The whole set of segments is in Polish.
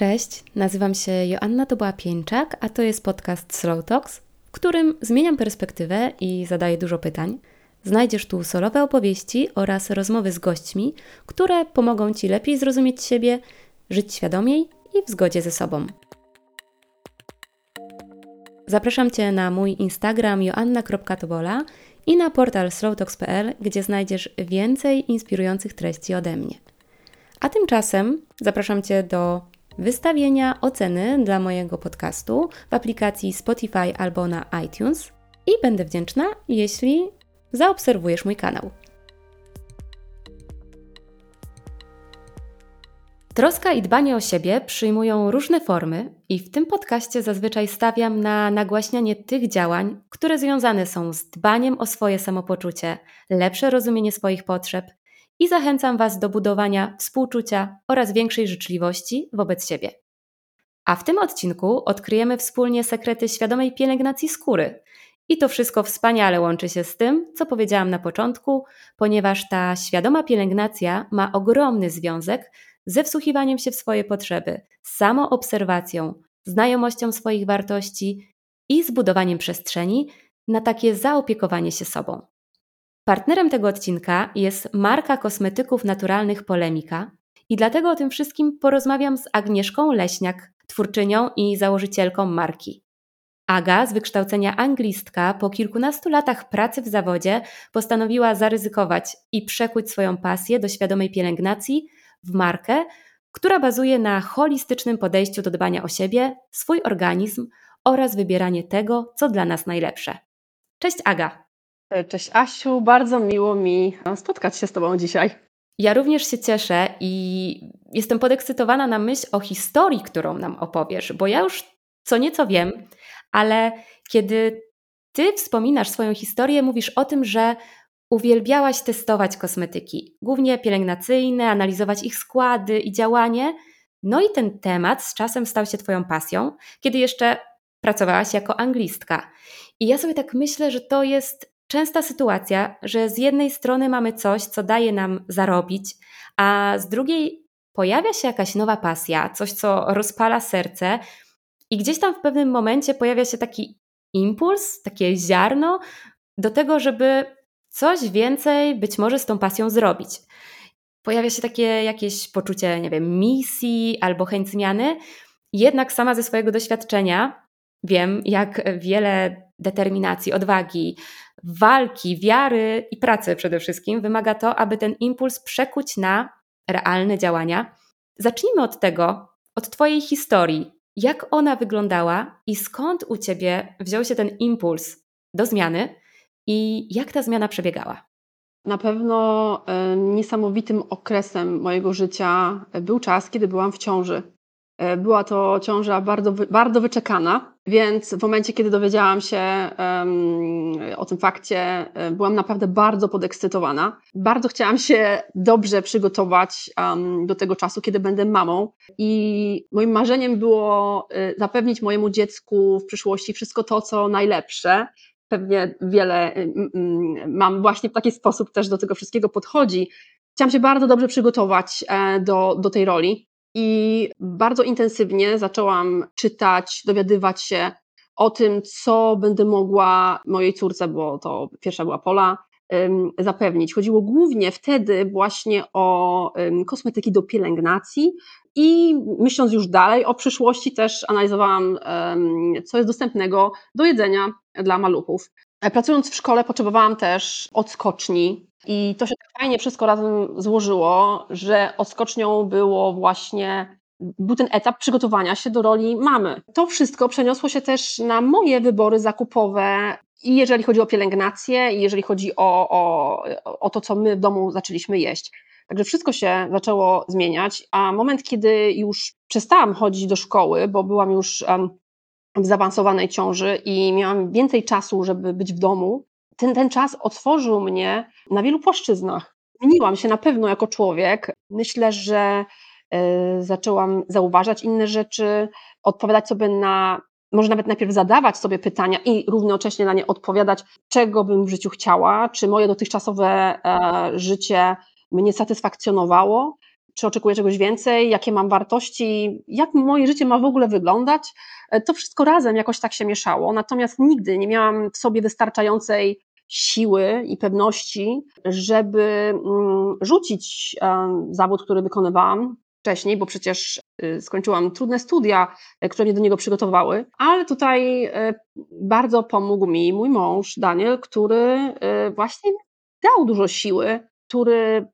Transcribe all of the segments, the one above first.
Cześć, nazywam się Joanna Toboła-Pieńczak, a to jest podcast Slow Talks, w którym zmieniam perspektywę i zadaję dużo pytań. Znajdziesz tu solowe opowieści oraz rozmowy z gośćmi, które pomogą Ci lepiej zrozumieć siebie, żyć świadomiej i w zgodzie ze sobą. Zapraszam Cię na mój Instagram joanna.tobola i na portal slowtalks.pl, gdzie znajdziesz więcej inspirujących treści ode mnie. A tymczasem zapraszam Cię do wystawienia oceny dla mojego podcastu w aplikacji Spotify albo na iTunes i będę wdzięczna, jeśli zaobserwujesz mój kanał. Troska i dbanie o siebie przyjmują różne formy, i w tym podcaście zazwyczaj stawiam na nagłaśnianie tych działań, które związane są z dbaniem o swoje samopoczucie, lepsze rozumienie swoich potrzeb i zachęcam Was do budowania współczucia oraz większej życzliwości wobec siebie. A w tym odcinku odkryjemy wspólnie sekrety świadomej pielęgnacji skóry. I to wszystko wspaniale łączy się z tym, co powiedziałam na początku, ponieważ ta świadoma pielęgnacja ma ogromny związek ze wsłuchiwaniem się w swoje potrzeby, samoobserwacją, znajomością swoich wartości i zbudowaniem przestrzeni na takie zaopiekowanie się sobą. Partnerem tego odcinka jest marka kosmetyków naturalnych Polemika i dlatego o tym wszystkim porozmawiam z Agnieszką Leśniak, twórczynią i założycielką marki. Aga, z wykształcenia anglistka, po kilkunastu latach pracy w zawodzie postanowiła zaryzykować i przekuć swoją pasję do świadomej pielęgnacji w markę, która bazuje na holistycznym podejściu do dbania o siebie, swój organizm oraz wybieranie tego, co dla nas najlepsze. Cześć Aga! Cześć Asiu, bardzo miło mi spotkać się z Tobą dzisiaj. Ja również się cieszę i jestem podekscytowana na myśl o historii, którą nam opowiesz, bo ja już co nieco wiem, ale kiedy Ty wspominasz swoją historię, mówisz o tym, że uwielbiałaś testować kosmetyki, głównie pielęgnacyjne, analizować ich składy i działanie. No i ten temat z czasem stał się Twoją pasją, kiedy jeszcze pracowałaś jako anglistka. I ja sobie tak myślę, że to jest częsta sytuacja, że z jednej strony mamy coś, co daje nam zarobić, a z drugiej pojawia się jakaś nowa pasja, coś, co rozpala serce, i gdzieś tam w pewnym momencie pojawia się taki impuls, takie ziarno do tego, żeby coś więcej być może z tą pasją zrobić. Pojawia się takie jakieś poczucie, nie wiem, misji albo chęć zmiany. Jednak sama ze swojego doświadczenia wiem, jak wiele determinacji, odwagi, walki, wiary i pracy przede wszystkim wymaga to, aby ten impuls przekuć na realne działania. Zacznijmy od tego, od Twojej historii. Jak ona wyglądała i skąd u Ciebie wziął się ten impuls do zmiany i jak ta zmiana przebiegała? Na pewno e, niesamowitym okresem mojego życia był czas, kiedy byłam w ciąży. E, była to ciąża bardzo, bardzo wyczekana, więc w momencie, kiedy dowiedziałam się um, o tym fakcie, e, byłam naprawdę bardzo podekscytowana. Bardzo chciałam się dobrze przygotować um, do tego czasu, kiedy będę mamą. I moim marzeniem było e, zapewnić mojemu dziecku w przyszłości wszystko to, co najlepsze. Pewnie wiele mam właśnie w taki sposób też do tego wszystkiego podchodzi. Chciałam się bardzo dobrze przygotować do, do tej roli. I bardzo intensywnie zaczęłam czytać, dowiadywać się o tym, co będę mogła mojej córce, bo to pierwsza była Pola, zapewnić. Chodziło głównie wtedy właśnie o kosmetyki do pielęgnacji i myśląc już dalej o przyszłości też analizowałam, co jest dostępnego do jedzenia dla maluchów. Pracując w szkole potrzebowałam też odskoczni i to się tak fajnie wszystko razem złożyło, że odskocznią było właśnie był ten etap przygotowania się do roli mamy. To wszystko przeniosło się też na moje wybory zakupowe i jeżeli chodzi o pielęgnację, i jeżeli chodzi o, o, o to, co my w domu zaczęliśmy jeść. Także wszystko się zaczęło zmieniać, a moment, kiedy już przestałam chodzić do szkoły, bo byłam już w zaawansowanej ciąży i miałam więcej czasu, żeby być w domu, ten, ten czas otworzył mnie na wielu płaszczyznach. Zmieniłam się na pewno jako człowiek. Myślę, że y, zaczęłam zauważać inne rzeczy, odpowiadać sobie na, może nawet najpierw zadawać sobie pytania i równocześnie na nie odpowiadać, czego bym w życiu chciała, czy moje dotychczasowe e, życie mnie satysfakcjonowało. Czy oczekuję czegoś więcej, jakie mam wartości, jak moje życie ma w ogóle wyglądać. To wszystko razem jakoś tak się mieszało, natomiast nigdy nie miałam w sobie wystarczającej siły i pewności, żeby mm, rzucić zawód, który wykonywałam wcześniej, bo przecież y, skończyłam trudne studia, y, które mnie do niego przygotowały, ale tutaj bardzo pomógł mi mój mąż Daniel, który właśnie dał dużo siły, który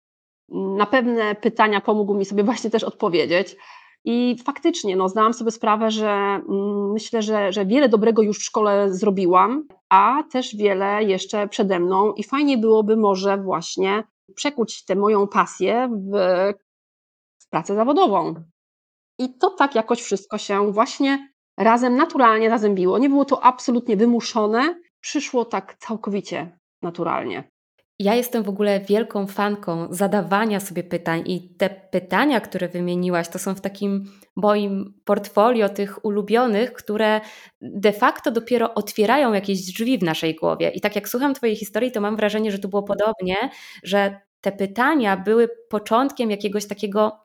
na pewne pytania pomógł mi sobie właśnie też odpowiedzieć. I faktycznie no, zdałam sobie sprawę, że mm, myślę, że, że wiele dobrego już w szkole zrobiłam, a też wiele jeszcze przede mną, i fajnie byłoby może właśnie przekuć tę moją pasję w, w pracę zawodową. I to tak jakoś wszystko się właśnie razem naturalnie zazębiło. Nie było to absolutnie wymuszone, przyszło tak całkowicie naturalnie. Ja jestem w ogóle wielką fanką zadawania sobie pytań i te pytania, które wymieniłaś, to są w takim moim portfolio tych ulubionych, które de facto dopiero otwierają jakieś drzwi w naszej głowie. I tak jak słucham Twojej historii, to mam wrażenie, że tu było podobnie, że te pytania były początkiem jakiegoś takiego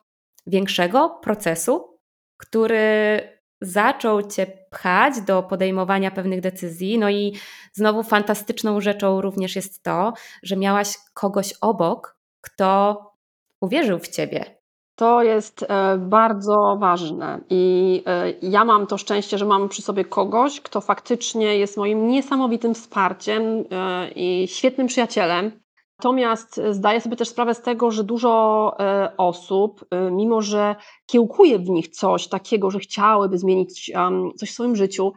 większego procesu, który zaczął cię pchać do podejmowania pewnych decyzji. No i znowu fantastyczną rzeczą również jest to, że miałaś kogoś obok, kto uwierzył w ciebie. To jest e, bardzo ważne i e, ja mam to szczęście, że mam przy sobie kogoś, kto faktycznie jest moim niesamowitym wsparciem e, i świetnym przyjacielem. Natomiast zdaję sobie też sprawę z tego, że dużo e, osób, e, mimo że kiełkuje w nich coś takiego, że chciałyby zmienić coś w swoim życiu,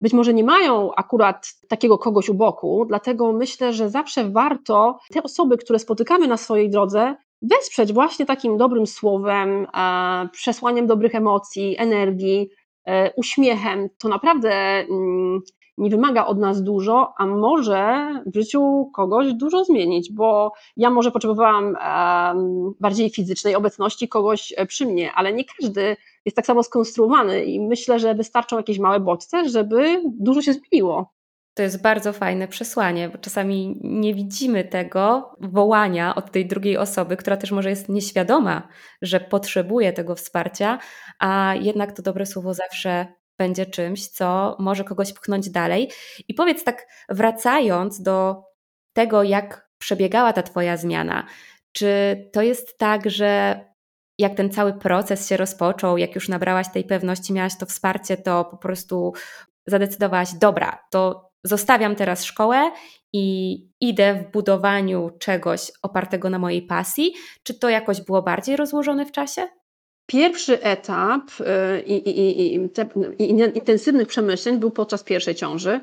być może nie mają akurat takiego kogoś u boku, dlatego myślę, że zawsze warto te osoby, które spotykamy na swojej drodze, wesprzeć właśnie takim dobrym słowem, e, przesłaniem dobrych emocji, energii, uśmiechem. To naprawdę mm, nie wymaga od nas dużo, a może w życiu kogoś dużo zmienić, bo ja może potrzebowałam bardziej fizycznej obecności kogoś e, przy mnie, ale nie każdy jest tak samo skonstruowany i myślę, że wystarczą jakieś małe bodźce, żeby dużo się zmieniło. To jest bardzo fajne przesłanie, bo czasami nie widzimy tego wołania od tej drugiej osoby, która też może jest nieświadoma, że potrzebuje tego wsparcia, a jednak to dobre słowo zawsze będzie czymś, co może kogoś pchnąć dalej. I powiedz tak, wracając do tego, jak przebiegała ta Twoja zmiana, czy to jest tak, że jak ten cały proces się rozpoczął, jak już nabrałaś tej pewności, miałaś to wsparcie, to po prostu zadecydowałaś, dobra, to zostawiam teraz szkołę i idę w budowaniu czegoś opartego na mojej pasji? Czy to jakoś było bardziej rozłożone w czasie? Pierwszy etap y, i, i, i, i, intensywnych przemyśleń był podczas pierwszej ciąży,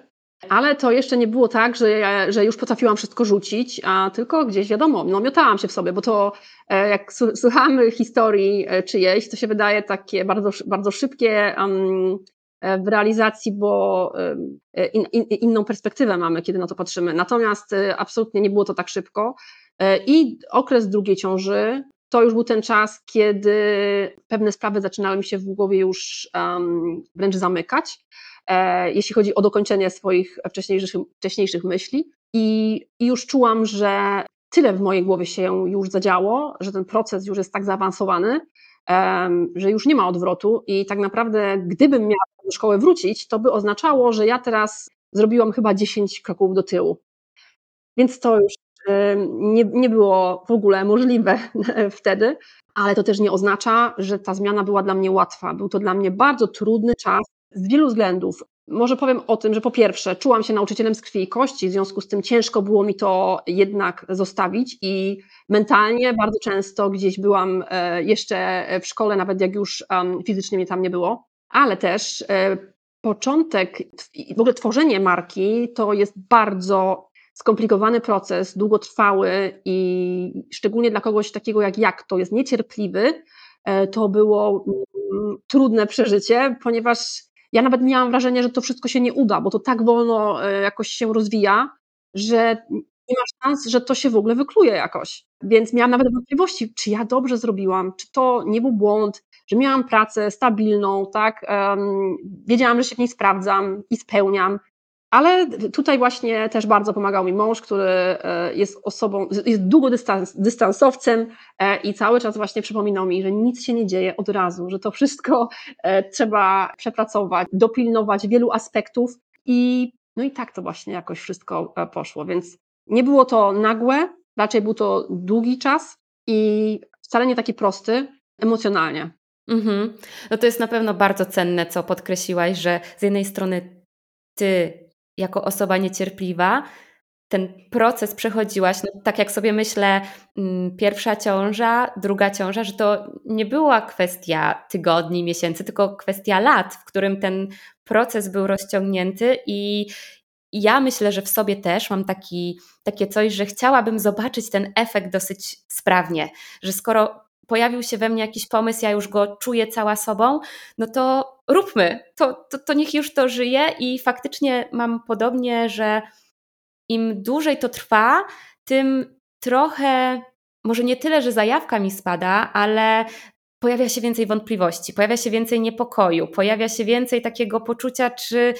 ale to jeszcze nie było tak, że, ja, że już potrafiłam wszystko rzucić, a tylko gdzieś wiadomo, no miotałam się w sobie, bo to e, jak słuchamy historii e, czyjejś, to się wydaje takie bardzo, bardzo szybkie um, w realizacji, bo in, in, inną perspektywę mamy, kiedy na to patrzymy. Natomiast absolutnie nie było to tak szybko. I okres drugiej ciąży to już był ten czas, kiedy pewne sprawy zaczynały mi się w głowie już um, wręcz zamykać, e, jeśli chodzi o dokończenie swoich wcześniejszych, wcześniejszych myśli. I, I już czułam, że tyle w mojej głowie się już zadziało, że ten proces już jest tak zaawansowany, um, że już nie ma odwrotu. I tak naprawdę, gdybym miała do szkoły wrócić, to by oznaczało, że ja teraz zrobiłam chyba 10 kroków do tyłu. Więc to już nie, nie było w ogóle możliwe wtedy, ale to też nie oznacza, że ta zmiana była dla mnie łatwa. Był to dla mnie bardzo trudny czas z wielu względów. Może powiem o tym, że po pierwsze czułam się nauczycielem z krwi i kości, w związku z tym ciężko było mi to jednak zostawić i mentalnie bardzo często gdzieś byłam e, jeszcze w szkole, nawet jak już fizycznie mnie tam nie było, ale też e, początek, w ogóle tworzenie marki to jest bardzo skomplikowany proces, długotrwały i szczególnie dla kogoś takiego jak jak, to jest niecierpliwy, e, to było mm, trudne przeżycie, ponieważ ja nawet miałam wrażenie, że to wszystko się nie uda, bo to tak wolno e, jakoś się rozwija, że nie ma szans, że to się w ogóle wykluje jakoś. Więc miałam nawet wątpliwości, czy ja dobrze zrobiłam, czy to nie był błąd, że miałam pracę stabilną, tak? Wiedziałam, że się w niej sprawdzam i spełniam, Ale tutaj właśnie też bardzo pomagał mi mąż, który e, jest osobą, jest długodystansowcem e, i cały czas właśnie przypominał mi, że nic się nie dzieje od razu, że to wszystko e, trzeba przepracować, dopilnować wielu aspektów i no i tak to właśnie jakoś wszystko poszło, więc nie było to nagłe, raczej był to długi czas i wcale nie taki prosty emocjonalnie. Mhm. No to jest na pewno bardzo cenne, co podkreśliłaś, że z jednej strony ty jako osoba niecierpliwa ten proces przechodziłaś, no, tak jak sobie myślę, mm, pierwsza ciąża, druga ciąża, że to nie była kwestia tygodni, miesięcy, tylko kwestia lat, w którym ten proces był rozciągnięty i ja myślę, że w sobie też mam taki, takie coś, że chciałabym zobaczyć ten efekt dosyć sprawnie, że skoro pojawił się we mnie jakiś pomysł, ja już go czuję cała sobą, no to róbmy, to, to, to niech już to żyje i faktycznie mam podobnie, że im dłużej to trwa, tym trochę, może nie tyle, że zajawka mi spada, ale pojawia się więcej wątpliwości, pojawia się więcej niepokoju, pojawia się więcej takiego poczucia, czy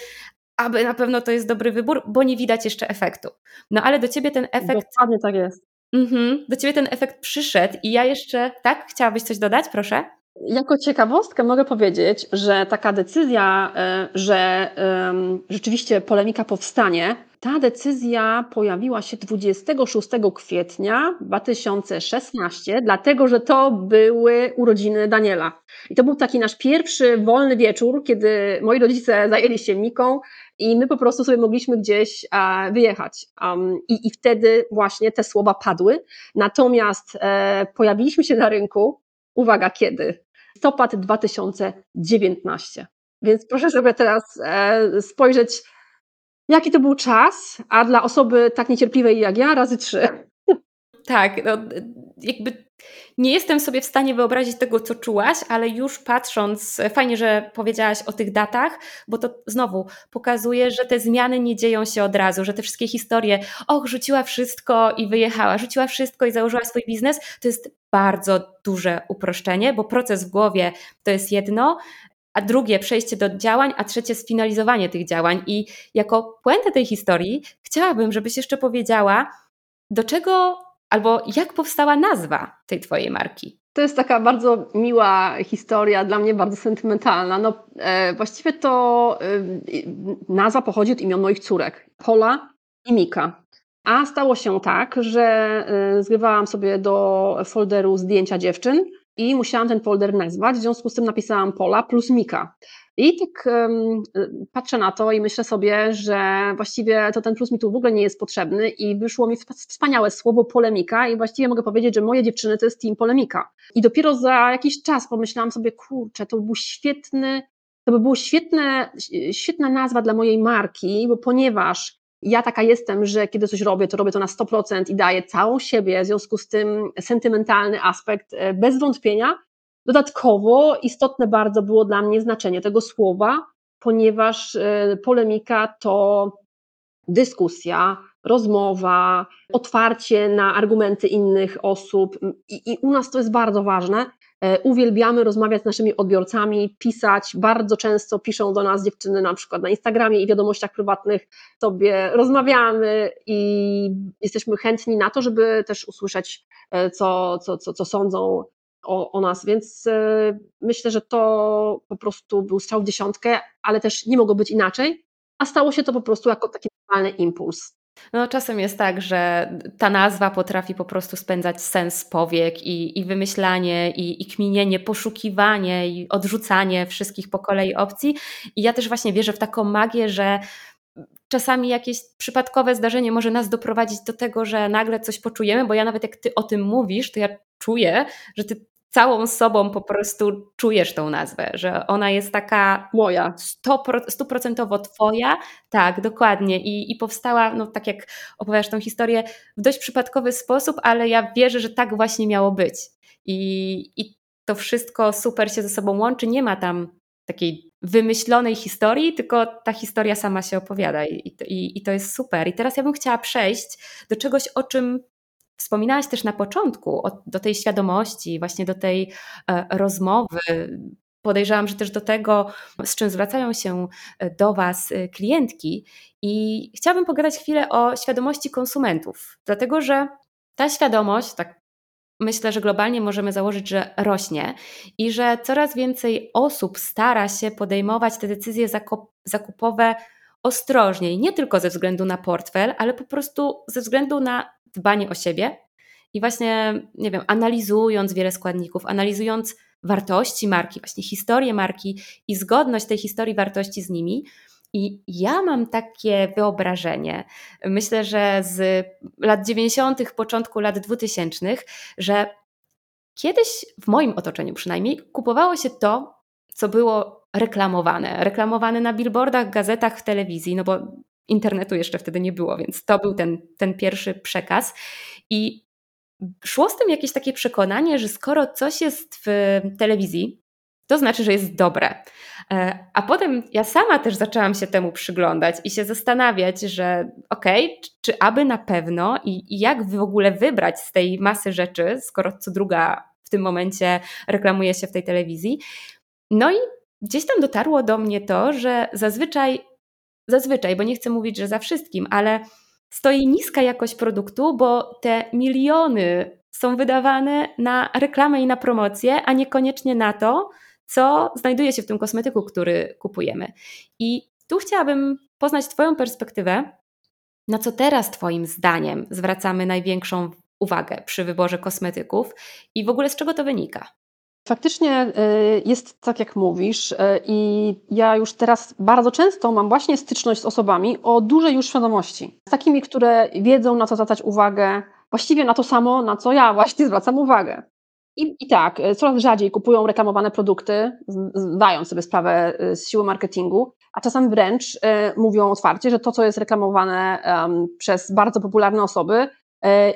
aby na pewno to jest dobry wybór, bo nie widać jeszcze efektu. No ale do ciebie ten efekt. Dokładnie tak jest. Mhm, do ciebie ten efekt przyszedł i ja jeszcze. Tak? Chciałabyś coś dodać, proszę? Jako ciekawostkę mogę powiedzieć, że taka decyzja, e, że rzeczywiście polemika powstanie, ta decyzja pojawiła się 26 kwietnia 2016, dlatego że to były urodziny Daniela. I to był taki nasz pierwszy wolny wieczór, kiedy moi rodzice zajęli się Miką i my po prostu sobie mogliśmy gdzieś wyjechać. I, i wtedy właśnie te słowa padły. Natomiast e, pojawiliśmy się na rynku, uwaga, kiedy? Listopad 2019. Więc proszę sobie teraz e, spojrzeć, jaki to był czas, a dla osoby tak niecierpliwej jak ja, razy trzy. Tak, no, jakby nie jestem sobie w stanie wyobrazić tego, co czułaś, ale już patrząc, fajnie, że powiedziałaś o tych datach, bo to znowu pokazuje, że te zmiany nie dzieją się od razu, że te wszystkie historie, och, rzuciła wszystko i wyjechała, rzuciła wszystko i założyła swój biznes, to jest bardzo duże uproszczenie, bo proces w głowie to jest jedno, a drugie przejście do działań, a trzecie sfinalizowanie tych działań. I jako puentę tej historii chciałabym, żebyś jeszcze powiedziała, do czego albo jak powstała nazwa tej twojej marki? To jest taka bardzo miła historia, dla mnie bardzo sentymentalna. No, e, właściwie to e, nazwa pochodzi od imion moich córek, Pola i Mika. A stało się tak, że e, zgrywałam sobie do folderu zdjęcia dziewczyn i musiałam ten folder nazwać, w związku z tym napisałam Pola plus Mika. I tak patrzę na to i myślę sobie, że właściwie to ten plus mi tu w ogóle nie jest potrzebny i wyszło mi wspaniałe słowo polemika i właściwie mogę powiedzieć, że moje dziewczyny to jest team polemika. I dopiero za jakiś czas pomyślałam sobie, kurczę, to był świetny, to by było świetne, świetna nazwa dla mojej marki, bo ponieważ ja taka jestem, że kiedy coś robię, to robię to na 100% i daję całą siebie, w związku z tym sentymentalny aspekt e, bez wątpienia, Dodatkowo istotne bardzo było dla mnie znaczenie tego słowa, ponieważ e, polemika to dyskusja, rozmowa, otwarcie na argumenty innych osób i, i u nas to jest bardzo ważne. E, uwielbiamy rozmawiać z naszymi odbiorcami, pisać. Bardzo często piszą do nas dziewczyny na przykład na Instagramie i wiadomościach prywatnych sobie rozmawiamy i jesteśmy chętni na to, żeby też usłyszeć, e, co, co, co, co sądzą o, o nas, więc e, myślę, że to po prostu był strzał w dziesiątkę, ale też nie mogło być inaczej, a stało się to po prostu jako taki normalny impuls. No, czasem jest tak, że ta nazwa potrafi po prostu spędzać sens powiek i, i wymyślanie, i, i kminienie, poszukiwanie i odrzucanie wszystkich po kolei opcji. I ja też właśnie wierzę w taką magię, że czasami jakieś przypadkowe zdarzenie może nas doprowadzić do tego, że nagle coś poczujemy, bo ja nawet jak ty o tym mówisz, to ja czuję, że ty całą sobą po prostu czujesz tą nazwę, że ona jest taka moja, stuprocentowo twoja, tak, dokładnie. I, i powstała, no tak jak opowiadasz tą historię, w dość przypadkowy sposób, ale ja wierzę, że tak właśnie miało być. I, i to wszystko super się ze sobą łączy, nie ma tam takiej wymyślonej historii, tylko ta historia sama się opowiada i, i, i to jest super. I teraz ja bym chciała przejść do czegoś, o czym Wspominałaś też na początku do tej świadomości, właśnie do tej e, rozmowy, podejrzewam, że też do tego, z czym zwracają się do Was klientki. I chciałabym pogadać chwilę o świadomości konsumentów, dlatego że ta świadomość, tak myślę, że globalnie możemy założyć, że rośnie i że coraz więcej osób stara się podejmować te decyzje zakupowe ostrożniej, nie tylko ze względu na portfel, ale po prostu ze względu na dbanie o siebie i właśnie, nie wiem, analizując wiele składników, analizując wartości marki, właśnie historię marki i zgodność tej historii wartości z nimi. I ja mam takie wyobrażenie, myślę, że z lat 90., początku lat 2000, że kiedyś w moim otoczeniu przynajmniej kupowało się to, co było reklamowane. Reklamowane na billboardach, gazetach, w telewizji, no bo internetu jeszcze wtedy nie było, więc to był ten, ten pierwszy przekaz. I szło z tym jakieś takie przekonanie, że skoro coś jest w telewizji, to znaczy, że jest dobre. E, a potem ja sama też zaczęłam się temu przyglądać i się zastanawiać, że okej, okay, czy aby na pewno i, i jak w ogóle wybrać z tej masy rzeczy, skoro co druga w tym momencie reklamuje się w tej telewizji. No i gdzieś tam dotarło do mnie to, że zazwyczaj, zazwyczaj, bo nie chcę mówić, że za wszystkim, ale stoi niska jakość produktu, bo te miliony są wydawane na reklamę i na promocję, a niekoniecznie na to, co znajduje się w tym kosmetyku, który kupujemy. I tu chciałabym poznać Twoją perspektywę, na co teraz Twoim zdaniem zwracamy największą uwagę przy wyborze kosmetyków i w ogóle z czego to wynika? Faktycznie y, jest tak, jak mówisz, y, i ja już teraz bardzo często mam właśnie styczność z osobami o dużej już świadomości. Z takimi, które wiedzą, na co zwracać uwagę, właściwie na to samo, na co ja właśnie zwracam uwagę. I, I tak, y, coraz rzadziej kupują reklamowane produkty, zdając sobie sprawę z siły marketingu, a czasem wręcz y, mówią otwarcie, że to, co jest reklamowane przez bardzo popularne osoby,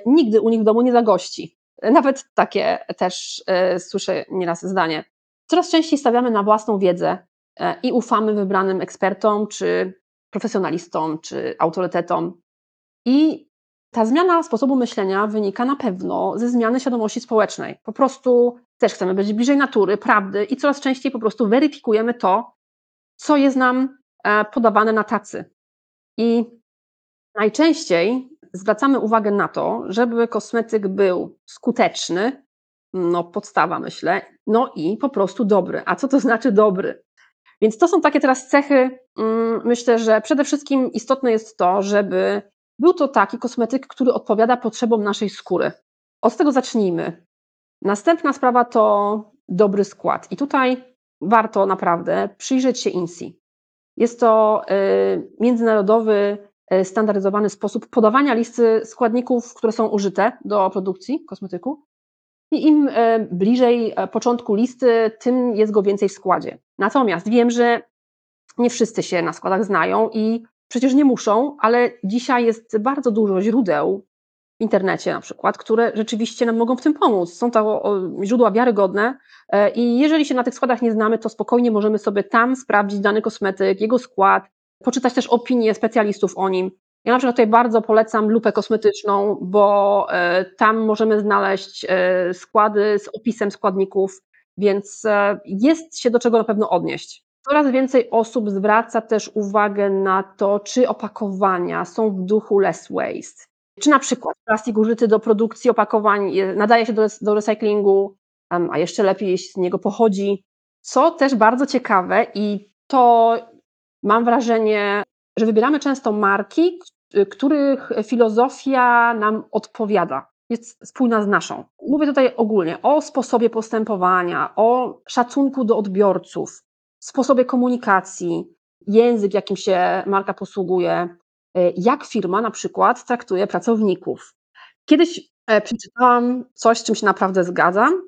nigdy u nich w domu nie zagości. Nawet takie też e, słyszę nieraz zdanie. Coraz częściej stawiamy na własną wiedzę e, i ufamy wybranym ekspertom, czy profesjonalistom, czy autorytetom. I ta zmiana sposobu myślenia wynika na pewno ze zmiany świadomości społecznej. Po prostu też chcemy być bliżej natury, prawdy i coraz częściej po prostu weryfikujemy to, co jest nam e, podawane na tacy. I najczęściej zwracamy uwagę na to, żeby kosmetyk był skuteczny, no podstawa myślę, no i po prostu dobry. A co to znaczy dobry? Więc to są takie teraz cechy, mm, myślę, że przede wszystkim istotne jest to, żeby był to taki kosmetyk, który odpowiada potrzebom naszej skóry. Od tego zacznijmy. Następna sprawa to dobry skład. I tutaj warto naprawdę przyjrzeć się INSI. Jest to y, międzynarodowy E, standaryzowany sposób podawania listy składników, które są użyte do produkcji kosmetyku. I im e, bliżej początku listy, tym jest go więcej w składzie. Natomiast wiem, że nie wszyscy się na składach znają i przecież nie muszą, ale dzisiaj jest bardzo dużo źródeł w internecie na przykład, które rzeczywiście nam mogą w tym pomóc. Są to źródła wiarygodne i jeżeli się na tych składach nie znamy, to spokojnie możemy sobie tam sprawdzić dany kosmetyk, jego skład, poczytać też opinie specjalistów o nim. Ja na przykład tutaj bardzo polecam lupę kosmetyczną, bo e, tam możemy znaleźć e, składy z opisem składników, więc e, jest się do czego na pewno odnieść. Coraz więcej osób zwraca też uwagę na to, czy opakowania są w duchu less waste. Czy na przykład plastik użyty do produkcji opakowań nadaje się do, do recyklingu, a jeszcze lepiej, jeśli z niego pochodzi. Co też bardzo ciekawe i to mam wrażenie, że wybieramy często marki, których filozofia nam odpowiada, jest spójna z naszą. Mówię tutaj ogólnie o sposobie postępowania, o szacunku do odbiorców, sposobie komunikacji, język, jakim się marka posługuje, jak firma na przykład traktuje pracowników. Kiedyś e, przeczytałam coś, z czym się naprawdę zgadzam,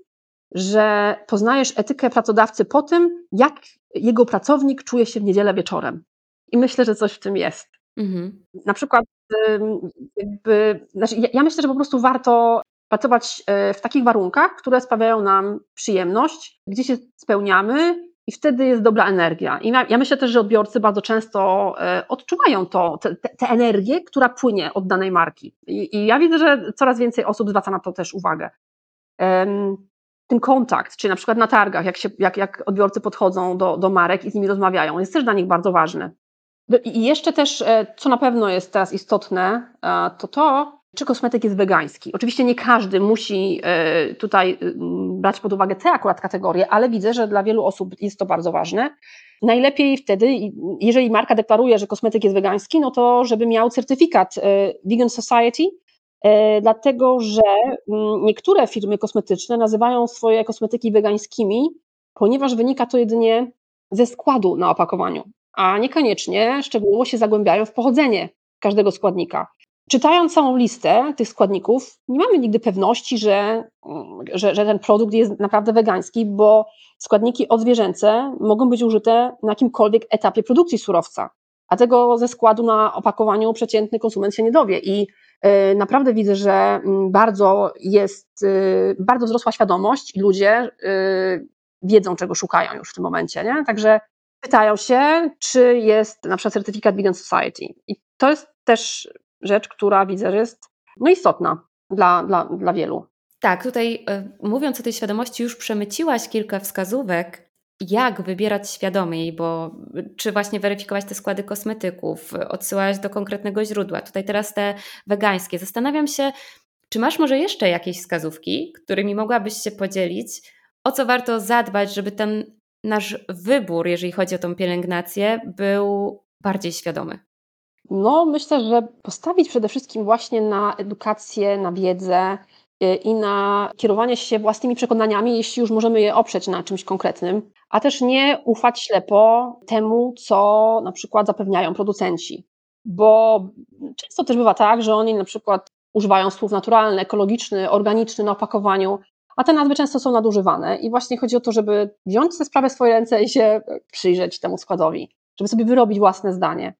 że poznajesz etykę pracodawcy po tym, jak jego pracownik czuje się w niedzielę wieczorem. I myślę, że coś w tym jest. Mhm. Na przykład, jakby, znaczy ja myślę, że po prostu warto pracować e, w takich warunkach, które sprawiają nam przyjemność, gdzie się spełniamy i wtedy jest dobra energia. I ja myślę też, że odbiorcy bardzo często e, odczuwają to, tę energię, która płynie od danej marki. I, I, ja widzę, że coraz więcej osób zwraca na to też uwagę. ten kontakt, czyli na przykład na targach, jak, się, jak, jak odbiorcy podchodzą do, do marek i z nimi rozmawiają, jest też dla nich bardzo ważny. I jeszcze też, e, co na pewno jest teraz istotne, e, to to, czy kosmetyk jest wegański. Oczywiście nie każdy musi e, tutaj brać pod uwagę te akurat kategorie, ale widzę, że dla wielu osób jest to bardzo ważne. Najlepiej wtedy, jeżeli marka deklaruje, że kosmetyk jest wegański, no to żeby miał certyfikat Vegan Society, dlatego że niektóre firmy kosmetyczne nazywają swoje kosmetyki wegańskimi, ponieważ wynika to jedynie ze składu na opakowaniu a niekoniecznie szczegółowo się zagłębiają w pochodzenie każdego składnika. Czytając całą listę tych składników, nie mamy nigdy pewności, że, że, że ten produkt jest naprawdę wegański, bo składniki odzwierzęce mogą być użyte na jakimkolwiek etapie produkcji surowca, a tego ze składu na opakowaniu przeciętny konsument się nie dowie. I y, naprawdę widzę, że mm, bardzo jest, y, bardzo wzrosła świadomość i ludzie y, wiedzą, czego szukają już w tym momencie. Nie? Także pytają się, czy jest na przykład certyfikat Vegan Society. I to jest też rzecz, która widzę, że jest no, istotna dla, dla, dla wielu. Tak, tutaj y, mówiąc o tej świadomości, już przemyciłaś kilka wskazówek, jak wybierać świadomie, bo czy właśnie weryfikować te składy kosmetyków, odsyłałaś do konkretnego źródła. Tutaj teraz te wegańskie. Zastanawiam się, czy masz może jeszcze jakieś wskazówki, którymi mogłabyś się podzielić, o co warto zadbać, żeby ten nasz wybór, jeżeli chodzi o tą pielęgnację, był bardziej świadomy? No, myślę, że postawić przede wszystkim właśnie na edukację, na wiedzę y, i na kierowanie się własnymi przekonaniami, jeśli już możemy je oprzeć na czymś konkretnym, a też nie ufać ślepo temu, co na przykład zapewniają producenci. Bo często też bywa tak, że oni na przykład używają słów naturalny, ekologiczny, organiczny na opakowaniu, a te nazwy często są nadużywane i właśnie chodzi o to, żeby wziąć tę sprawę w swoje ręce i się przyjrzeć temu składowi, żeby sobie wyrobić własne zdanie.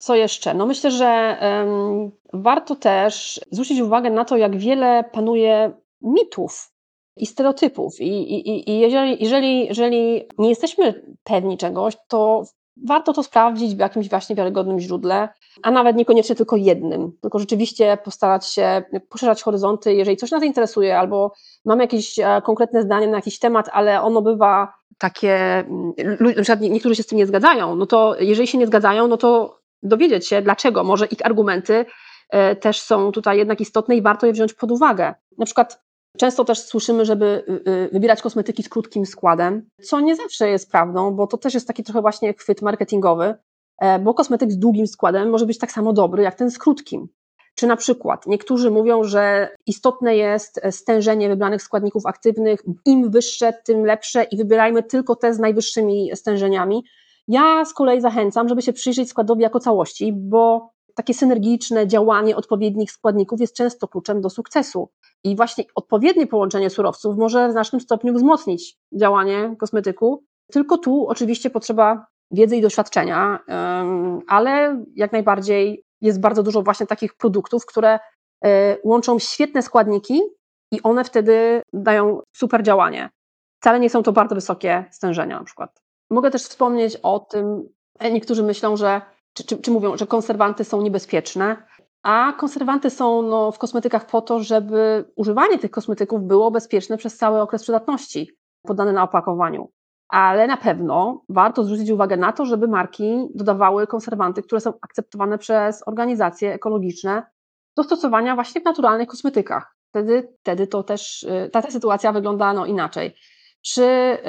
Co jeszcze? No myślę, że um, warto też zwrócić uwagę na to, jak wiele panuje mitów i stereotypów. I, i, i jeżeli, jeżeli, jeżeli nie jesteśmy pewni czegoś, to warto to sprawdzić w jakimś właśnie wiarygodnym źródle, a nawet niekoniecznie tylko jednym, tylko rzeczywiście postarać się poszerzać horyzonty, jeżeli coś nas interesuje, albo mamy jakieś e, konkretne zdanie na jakiś temat, ale ono bywa takie, mm, na przykład niektórzy się z tym nie zgadzają, no to jeżeli się nie zgadzają, no to dowiedzieć się, dlaczego, może ich argumenty e, też są tutaj jednak istotne i warto je wziąć pod uwagę. Na przykład Często też słyszymy, żeby y, y, wybierać kosmetyki z krótkim składem, co nie zawsze jest prawdą, bo to też jest taki trochę właśnie chwyt marketingowy, e, bo kosmetyk z długim składem może być tak samo dobry jak ten z krótkim. Czy na przykład niektórzy mówią, że istotne jest stężenie wybranych składników aktywnych, im wyższe, tym lepsze i wybierajmy tylko te z najwyższymi stężeniami. Ja z kolei zachęcam, żeby się przyjrzeć składowi jako całości, bo takie synergiczne działanie odpowiednich składników jest często kluczem do sukcesu. I właśnie odpowiednie połączenie surowców może w znacznym stopniu wzmocnić działanie kosmetyku. Tylko tu oczywiście potrzeba wiedzy i doświadczenia, ale jak najbardziej jest bardzo dużo właśnie takich produktów, które e, łączą świetne składniki i one wtedy dają super działanie. Wcale nie są to bardzo wysokie stężenia na przykład. Mogę też wspomnieć o tym, e, niektórzy myślą, że czy, czy, czy mówią, że konserwanty są niebezpieczne, a konserwanty są no, w kosmetykach po to, żeby używanie tych kosmetyków było bezpieczne przez cały okres przydatności podany na opakowaniu. Ale na pewno warto zwrócić uwagę na to, żeby marki dodawały konserwanty, które są akceptowane przez organizacje ekologiczne do stosowania właśnie w naturalnych kosmetykach. Wtedy, wtedy to też y, ta, ta sytuacja wygląda no, inaczej. Czy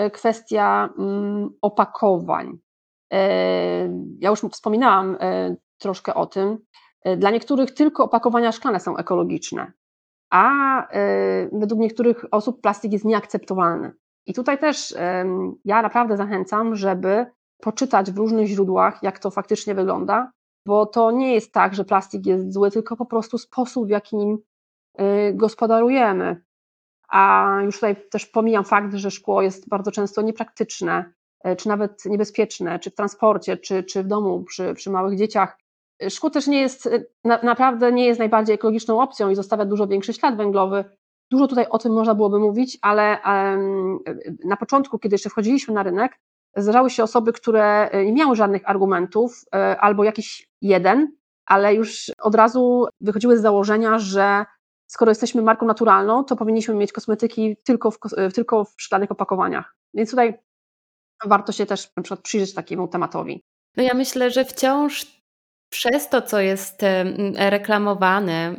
y, kwestia mm, opakowań? Ja już wspominałam e, troszkę o tym. E, dla niektórych tylko opakowania szklane są ekologiczne, a e, według niektórych osób plastik jest nieakceptowalny. I tutaj też ja naprawdę zachęcam, żeby poczytać w różnych źródłach, jak to faktycznie wygląda, bo to nie jest tak, że plastik jest zły, tylko po prostu sposób, w jaki nim gospodarujemy. A już tutaj też pomijam fakt, że szkło jest bardzo często niepraktyczne, E, czy nawet niebezpieczne, czy w transporcie, czy, czy w domu przy, przy małych dzieciach. Szkło też nie jest, e, na, naprawdę nie jest najbardziej ekologiczną opcją i zostawia dużo większy ślad węglowy. Dużo tutaj o tym można byłoby mówić, ale um, na początku, kiedy jeszcze wchodziliśmy na rynek, zdarzały się osoby, które nie miały żadnych argumentów, albo jakiś jeden, ale już od razu wychodziły z założenia, że skoro jesteśmy marką naturalną, to powinniśmy mieć kosmetyki tylko w, tylko w szklanych opakowaniach. Więc tutaj warto się też na przykład przyjrzeć takiemu tematowi. No ja myślę, że wciąż przez to, co jest reklamowane,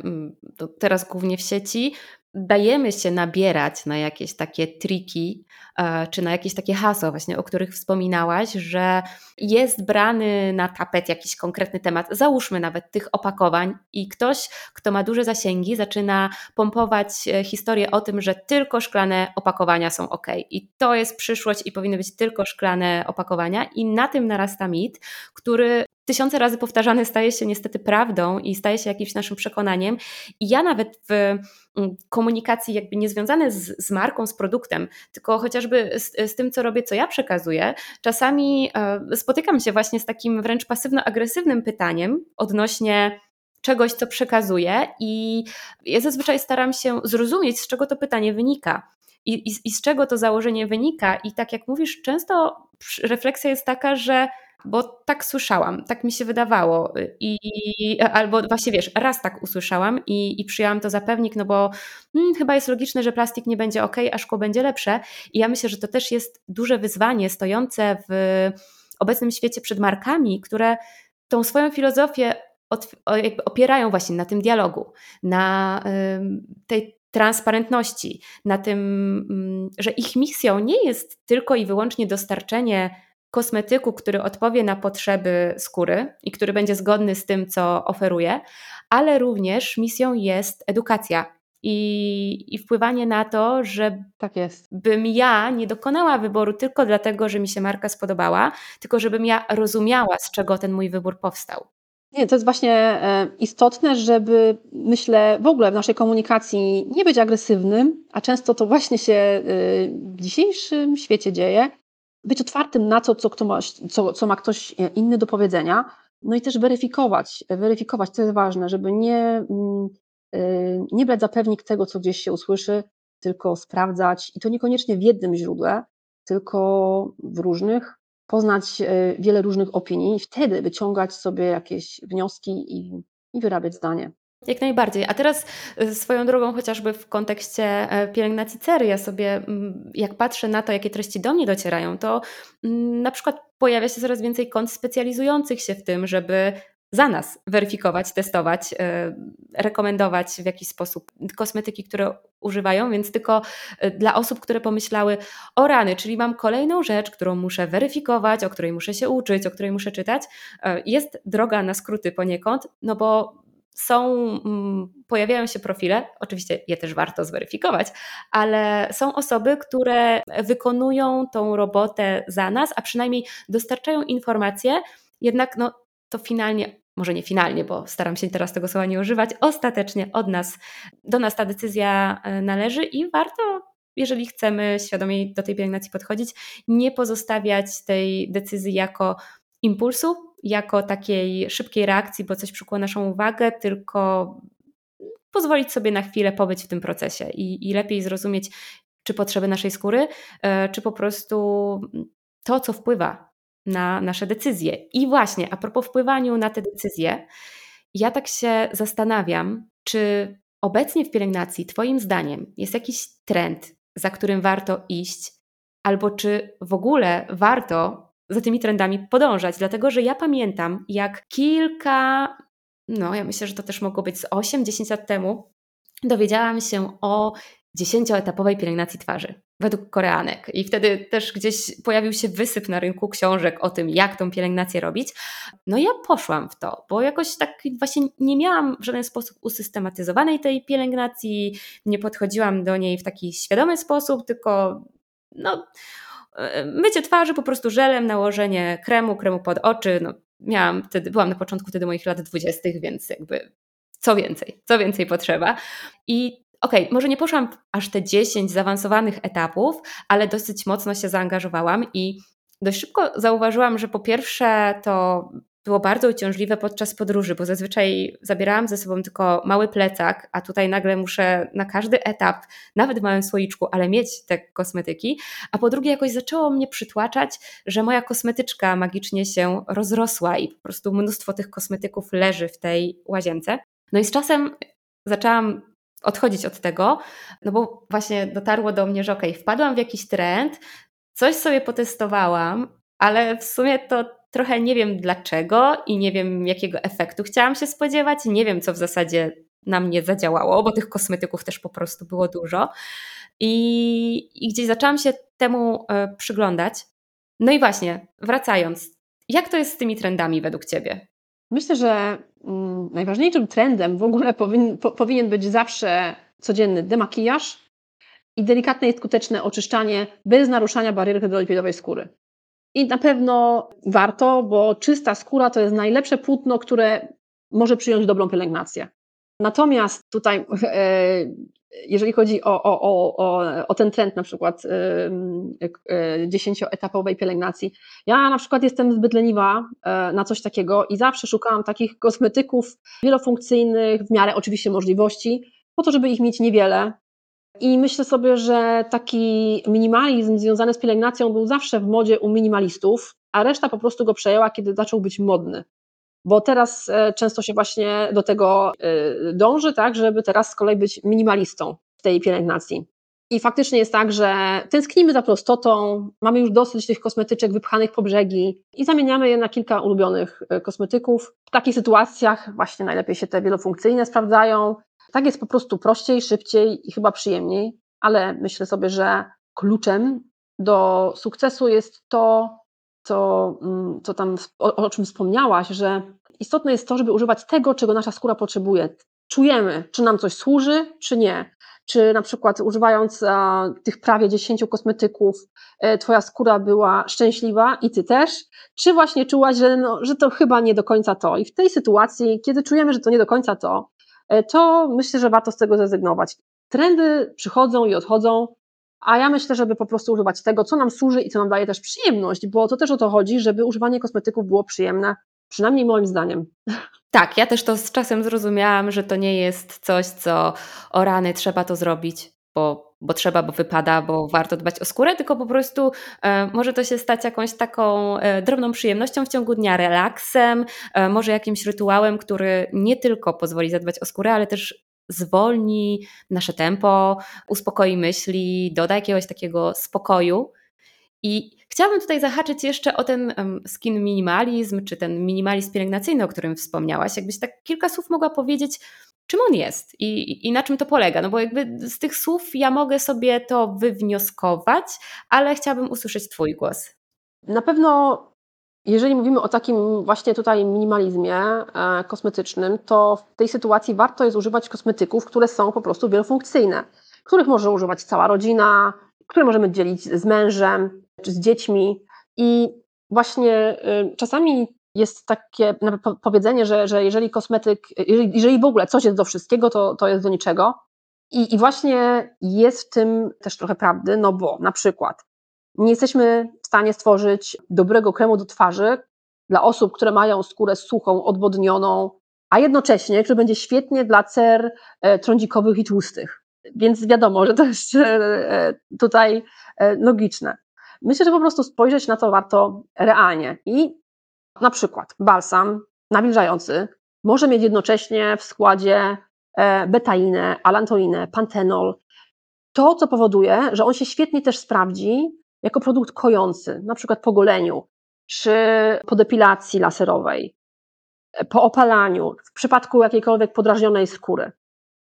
teraz głównie w sieci, dajemy się nabierać na jakieś takie triki, e, czy na jakieś takie hasła właśnie, o których wspominałaś, że jest brany na tapet jakiś konkretny temat, załóżmy nawet tych opakowań i ktoś, kto ma duże zasięgi, zaczyna pompować e, historię o tym, że tylko szklane opakowania są ok. I to jest przyszłość i powinny być tylko szklane opakowania. I na tym narasta mit, który tysiące razy powtarzany staje się niestety prawdą i staje się jakimś naszym przekonaniem. I ja nawet w mm, komunikacji jakby niezwiązane z, z marką, z produktem, tylko chociażby z, z, tym, co robię, co ja przekazuję, czasami e, spotykam się właśnie z takim wręcz pasywno-agresywnym pytaniem odnośnie czegoś, co przekazuję i ja zazwyczaj staram się zrozumieć, z czego to pytanie wynika. I, i, I z czego to założenie wynika. I tak jak mówisz, często refleksja jest taka, że bo tak słyszałam, tak mi się wydawało. I, albo właśnie wiesz, raz tak usłyszałam i, i przyjęłam to za pewnik, no bo hmm, chyba jest logiczne, że plastik nie będzie ok, a szkło będzie lepsze. I ja myślę, że to też jest duże wyzwanie stojące w obecnym świecie przed markami, które tą swoją filozofię opierają właśnie na tym dialogu, na tej transparentności, na tym, że ich misją nie jest tylko i wyłącznie dostarczenie kosmetyku, który odpowie na potrzeby skóry i który będzie zgodny z tym, co oferuje, ale również misją jest edukacja i, i wpływanie na to, że tak jest. bym ja nie dokonała wyboru tylko dlatego, że mi się marka spodobała, tylko żebym ja rozumiała, z czego ten mój wybór powstał. Nie, to jest właśnie e, istotne, żeby myślę w ogóle w naszej komunikacji nie być agresywnym, a często to właśnie się e, w dzisiejszym świecie dzieje, być otwartym na to, co, kto ma, co, co ma ktoś e, inny do powiedzenia, no i też weryfikować, weryfikować, co jest ważne, żeby nie, mm, e, nie brać za pewnik tego, co gdzieś się usłyszy, tylko sprawdzać i to niekoniecznie w jednym źródle, tylko w różnych, poznać e, wiele różnych opinii i wtedy wyciągać sobie jakieś wnioski i, i wyrabiać zdanie. Jak najbardziej. A teraz y, swoją drogą, chociażby w kontekście e, pielęgnacji cery, ja sobie, mm, jak patrzę na to, jakie treści do mnie docierają, to mm, na przykład pojawia się coraz więcej kont specjalizujących się w tym, żeby za nas weryfikować, testować, e, rekomendować w jakiś sposób kosmetyki, które używają, więc tylko e, dla osób, które pomyślały o rany, czyli mam kolejną rzecz, którą muszę weryfikować, o której muszę się uczyć, o której muszę czytać. Jest droga na skróty poniekąd, no bo są, mm, pojawiają się profile, oczywiście je też warto zweryfikować, ale są osoby, które wykonują tą robotę za nas, a przynajmniej dostarczają informacje, jednak no, to finalnie, może nie finalnie, bo staram się teraz tego słowa nie używać, ostatecznie od nas, do nas ta decyzja e, należy i warto jeżeli chcemy świadomie do tej pielęgnacji podchodzić, nie pozostawiać tej decyzji jako impulsu, jako takiej szybkiej reakcji, bo coś przykuło naszą uwagę, tylko pozwolić sobie na chwilę pobyć w tym procesie i, i lepiej zrozumieć, czy potrzeby naszej skóry, e, czy po prostu to, co wpływa na nasze decyzje. I właśnie, a propos wpływaniu na te decyzje, ja tak się zastanawiam, czy obecnie w pielęgnacji, Twoim zdaniem, jest jakiś trend, za którym warto iść, albo czy w ogóle warto za tymi trendami podążać, dlatego że ja pamiętam, jak kilka, no ja myślę, że to też mogło być z 8-10 lat temu, dowiedziałam się o dziesięcioetapowej pielęgnacji twarzy według Koreanek. I wtedy też gdzieś pojawił się wysyp na rynku książek o tym, jak tą pielęgnację robić. No ja poszłam w to, bo jakoś tak właśnie nie miałam w żaden sposób usystematyzowanej tej pielęgnacji, nie podchodziłam do niej w taki świadomy sposób, tylko no mycie twarzy po prostu żelem, nałożenie kremu, kremu pod oczy. No, miałam wtedy, byłam na początku wtedy moich lat dwudziestych, więc jakby co więcej, co więcej potrzeba. I okej, okay, może nie poszłam aż te 10 zaawansowanych etapów, ale dosyć mocno się zaangażowałam i dość szybko zauważyłam, że po pierwsze to było bardzo uciążliwe podczas podróży, bo zazwyczaj zabierałam ze sobą tylko mały plecak, a tutaj nagle muszę na każdy etap, nawet w małym słoiczku, ale mieć te kosmetyki. A po drugie, jakoś zaczęło mnie przytłaczać, że moja kosmetyczka magicznie się rozrosła i po prostu mnóstwo tych kosmetyków leży w tej łazience. No i z czasem zaczęłam odchodzić od tego, no bo właśnie dotarło do mnie, że okej, okay, wpadłam w jakiś trend, coś sobie potestowałam, ale w sumie to trochę nie wiem dlaczego i nie wiem jakiego efektu chciałam się spodziewać, nie wiem co w zasadzie na mnie zadziałało, bo tych kosmetyków też po prostu było dużo. I, i gdzieś zaczęłam się temu e, przyglądać. No i właśnie, wracając, jak to jest z tymi trendami według Ciebie? Myślę, że mm, najważniejszym trendem w ogóle powin, po, powinien być zawsze codzienny demakijaż i delikatne i skuteczne oczyszczanie bez naruszania bariery hydrolipidowej skóry. I na pewno warto, bo czysta skóra to jest najlepsze płótno, które może przyjąć dobrą pielęgnację. Natomiast tutaj, e, jeżeli chodzi o, o, o, o ten trend na przykład e, dziesięcioetapowej pielęgnacji, ja na przykład jestem zbyt leniwa e, na coś takiego i zawsze szukałam takich kosmetyków wielofunkcyjnych, w miarę oczywiście możliwości, po to, żeby ich mieć niewiele, i myślę sobie, że taki minimalizm związany z pielęgnacją był zawsze w modzie u minimalistów, a reszta po prostu go przejęła, kiedy zaczął być modny. Bo teraz e, często się właśnie do tego e, dąży, tak, żeby teraz z kolei być minimalistą w tej pielęgnacji. I faktycznie jest tak, że tęsknimy za prostotą, mamy już dosyć tych kosmetyczek wypchanych po brzegi i zamieniamy je na kilka ulubionych e, kosmetyków. W takich sytuacjach właśnie najlepiej się te wielofunkcyjne sprawdzają, tak jest po prostu prościej, szybciej i chyba przyjemniej, ale myślę sobie, że kluczem do sukcesu jest to, co, mm, co tam, o, o czym wspomniałaś, że istotne jest to, żeby używać tego, czego nasza skóra potrzebuje. Czujemy, czy nam coś służy, czy nie. Czy na przykład używając a, tych prawie 10 kosmetyków, e, Twoja skóra była szczęśliwa i Ty też, czy właśnie czułaś, że, no, że to chyba nie do końca to. I w tej sytuacji, kiedy czujemy, że to nie do końca to, to myślę, że warto z tego zrezygnować. Trendy przychodzą i odchodzą, a ja myślę, żeby po prostu używać tego, co nam służy i co nam daje też przyjemność, bo to też o to chodzi, żeby używanie kosmetyków było przyjemne, przynajmniej moim zdaniem. Tak, ja też to z czasem zrozumiałam, że to nie jest coś, co o rany trzeba to zrobić, bo bo trzeba, bo wypada, bo warto dbać o skórę, tylko po prostu e, może to się stać jakąś taką e, drobną przyjemnością w ciągu dnia, relaksem, e, może jakimś rytuałem, który nie tylko pozwoli zadbać o skórę, ale też zwolni nasze tempo, uspokoi myśli, doda jakiegoś takiego spokoju. I chciałabym tutaj zahaczyć jeszcze o ten skin minimalizm, czy ten minimalizm pielęgnacyjny, o którym wspomniałaś. Jakbyś tak kilka słów mogła powiedzieć, czym on jest i, i na czym to polega. No bo jakby z tych słów ja mogę sobie to wywnioskować, ale chciałabym usłyszeć Twój głos. Na pewno, jeżeli mówimy o takim właśnie tutaj minimalizmie e, kosmetycznym, to w tej sytuacji warto jest używać kosmetyków, które są po prostu wielofunkcyjne, których może używać cała rodzina, które możemy dzielić z mężem czy z dziećmi. I właśnie y, czasami jest takie powiedzenie, że, że jeżeli kosmetyk, jeżeli, jeżeli w ogóle coś jest do wszystkiego, to, to jest do niczego. I, I właśnie jest w tym też trochę prawdy, no bo na przykład nie jesteśmy w stanie stworzyć dobrego kremu do twarzy dla osób, które mają skórę suchą, odwodnioną, a jednocześnie, który będzie świetnie dla cer e, trądzikowych i tłustych. Więc wiadomo, że to jest e, e, tutaj logiczne. Myślę, że po prostu spojrzeć na to warto realnie i na przykład balsam nawilżający może mieć jednocześnie w składzie e, betainę, alantoinę, pantenol. To, co powoduje, że on się świetnie też sprawdzi jako produkt kojący, na przykład po goleniu, czy po depilacji laserowej, po opalaniu, w przypadku jakiejkolwiek podrażnionej skóry.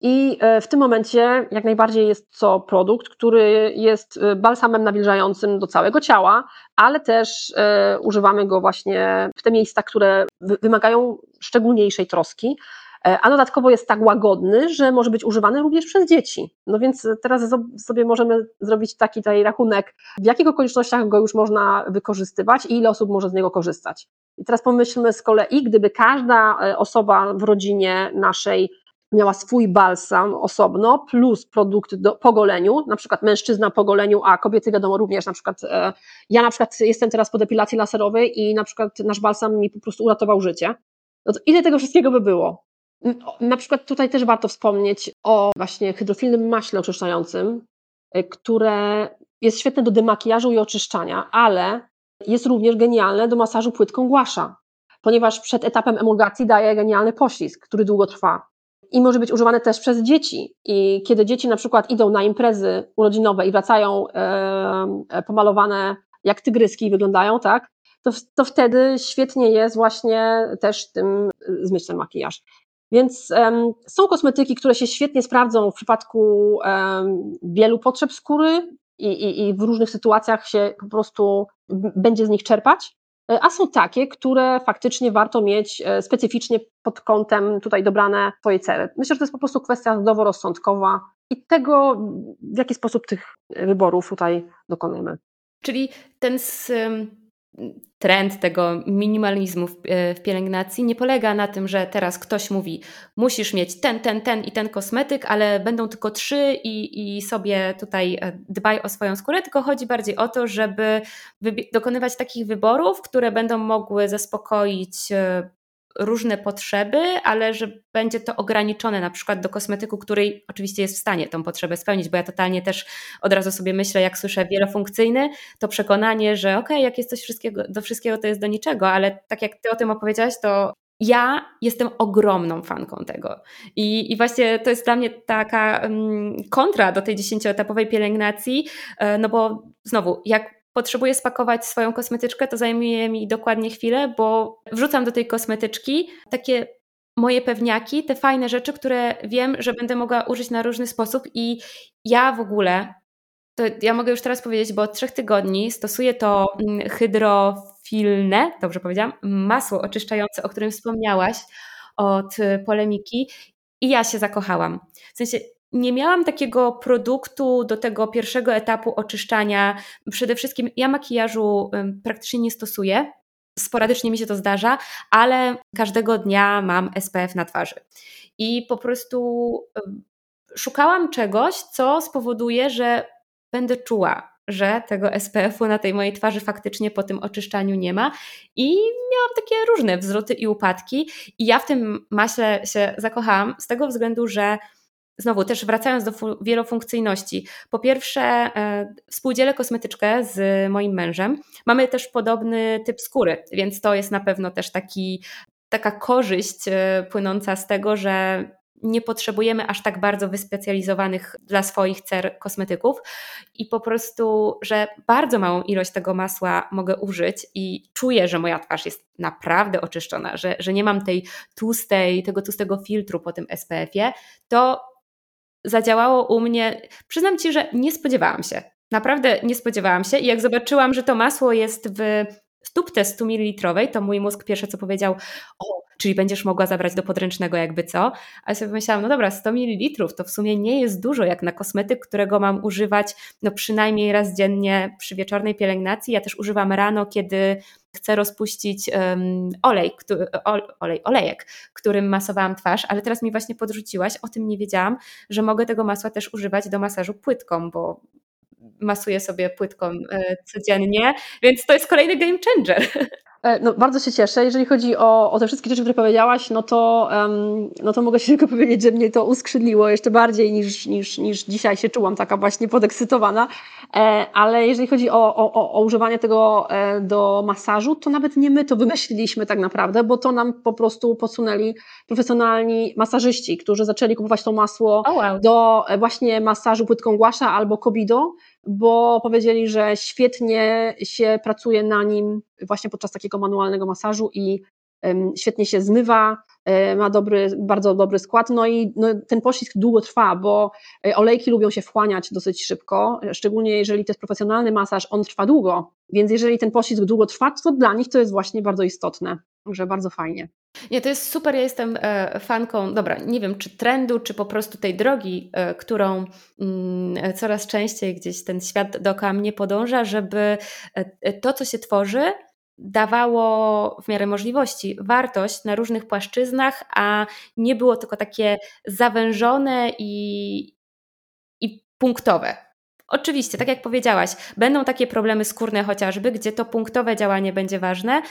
I e, w tym momencie jak najbardziej jest to produkt, który jest e, balsamem nawilżającym do całego ciała, ale też e, używamy go właśnie w te miejsca, które wymagają szczególniejszej troski. A dodatkowo jest tak łagodny, że może być używany również przez dzieci. No więc teraz sobie możemy zrobić taki tutaj rachunek, w jakich okolicznościach go już można wykorzystywać i ile osób może z niego korzystać. I teraz pomyślmy z kolei, gdyby każda osoba w rodzinie naszej miała swój balsam osobno, plus produkt do, po goleniu, na przykład mężczyzna po goleniu, a kobiety wiadomo również, na przykład e, ja na przykład jestem teraz po depilacji laserowej i na przykład nasz balsam mi po prostu uratował życie. No ile tego wszystkiego by było? Na przykład tutaj też warto wspomnieć o właśnie hydrofilnym maśle oczyszczającym, e, które jest świetne do demakijażu i oczyszczania, ale jest również genialne do masażu płytką głasza, ponieważ przed etapem emulgacji daje genialny poślizg, który długo trwa i może być używane też przez dzieci. I kiedy dzieci na przykład idą na imprezy urodzinowe i wracają e, pomalowane jak tygryski wyglądają, tak? To, to wtedy świetnie jest właśnie też tym zmyć ten makijaż. Więc są kosmetyki, które się świetnie sprawdzą w przypadku wielu potrzeb skóry i, i, i w różnych sytuacjach się po prostu będzie z nich czerpać. E, a są takie, które faktycznie warto mieć e, specyficznie pod kątem tutaj dobrane twojej cele. Myślę, że to jest po prostu kwestia zdroworozsądkowa i tego, w jaki sposób tych wyborów tutaj dokonujemy. Czyli ten trend tego minimalizmu w, e, w, pielęgnacji nie polega na tym, że teraz ktoś mówi, musisz mieć ten, ten, ten i ten kosmetyk, ale będą tylko trzy i, i sobie tutaj e, dbaj o swoją skórę, tylko chodzi bardziej o to, żeby dokonywać takich wyborów, które będą mogły zaspokoić e, różne potrzeby, ale że będzie to ograniczone na przykład do kosmetyku, który oczywiście jest w stanie tą potrzebę spełnić, bo ja totalnie też od razu sobie myślę, jak słyszę wielofunkcyjny, to przekonanie, że okej, okay, jak jest coś wszystkiego, do wszystkiego, to jest do niczego, ale tak jak ty o tym opowiedziałaś, to ja jestem ogromną fanką tego. I, I właśnie to jest dla mnie taka um, kontra do tej dziesięcioetapowej pielęgnacji, e, no bo znowu, jak potrzebuję spakować swoją kosmetyczkę, to zajmuje mi dokładnie chwilę, bo wrzucam do tej kosmetyczki takie moje pewniaki, te fajne rzeczy, które wiem, że będę mogła użyć na różny sposób i ja w ogóle, to ja mogę już teraz powiedzieć, bo od trzech tygodni stosuję to mm, hydrofilne, dobrze powiedziałam, masło oczyszczające, o którym wspomniałaś od polemiki i ja się zakochałam. W sensie nie miałam takiego produktu do tego pierwszego etapu oczyszczania. Przede wszystkim ja makijażu praktycznie nie stosuję. Sporadycznie mi się to zdarza, ale każdego dnia mam SPF na twarzy. I po prostu szukałam czegoś, co spowoduje, że będę czuła, że tego SPF-u na tej mojej twarzy faktycznie po tym oczyszczaniu nie ma. I miałam takie różne wzloty i upadki. I ja w tym maśle się zakochałam z tego względu, że znowu też wracając do wielofunkcyjności. Po pierwsze, e, współdzielę kosmetyczkę z moim mężem. Mamy też podobny typ skóry, więc to jest na pewno też taki, taka korzyść e, płynąca z tego, że nie potrzebujemy aż tak bardzo wyspecjalizowanych dla swoich cer kosmetyków i po prostu, że bardzo małą ilość tego masła mogę użyć i czuję, że moja twarz jest naprawdę oczyszczona, że, że nie mam tej tłustej, tego tłustego filtru po tym SPF-ie, to zadziałało u mnie. Przyznam ci, że nie spodziewałam się. Naprawdę nie spodziewałam się. I jak zobaczyłam, że to masło jest w stópce 100 ml, to mój mózg pierwsze co powiedział, o, czyli będziesz mogła zabrać do podręcznego jakby co. A ja sobie myślałam, no dobra, 100 ml to w sumie nie jest dużo jak na kosmetyk, którego mam używać no przynajmniej raz dziennie przy wieczornej pielęgnacji. Ja też używam rano, kiedy chcę rozpuścić um, olej, który, olej, olejek, którym masowałam twarz, ale teraz mi właśnie podrzuciłaś, o tym nie wiedziałam, że mogę tego masła też używać do masażu płytką, bo masuję sobie płytką e, codziennie, więc to jest kolejny game changer. E, no, bardzo się cieszę. Jeżeli chodzi o, o te wszystkie rzeczy, które powiedziałaś, no to, um, no to mogę się tylko powiedzieć, że mnie to uskrzydliło jeszcze bardziej niż, niż, niż dzisiaj się czułam taka właśnie podekscytowana. E, ale jeżeli chodzi o, o, o używanie tego e, do masażu, to nawet nie my to wymyśliliśmy tak naprawdę, bo to nam po prostu podsunęli profesjonalni masażyści, którzy zaczęli kupować to masło oh wow. do e, właśnie masażu płytką głasza albo kobido bo powiedzieli, że świetnie się pracuje na nim właśnie podczas takiego manualnego masażu i świetnie się zmywa, e, ma dobry, bardzo dobry skład, no i no, ten pościsk długo trwa, bo e, olejki lubią się wchłaniać dosyć szybko, szczególnie jeżeli to jest profesjonalny masaż, on trwa długo, więc jeżeli ten pościsk długo trwa, to dla nich to jest właśnie bardzo istotne, że bardzo fajnie. Nie, to jest super. Ja jestem e, fanką, dobra, nie wiem, czy trendu, czy po prostu tej drogi, e, którą mm, coraz częściej gdzieś ten świat dookoła mnie podąża, żeby e, to, co się tworzy, dawało w miarę możliwości wartość na różnych płaszczyznach, a nie było tylko takie zawężone i, i punktowe. Oczywiście, tak jak powiedziałaś, będą takie problemy skórne chociażby, gdzie to punktowe działanie będzie ważne,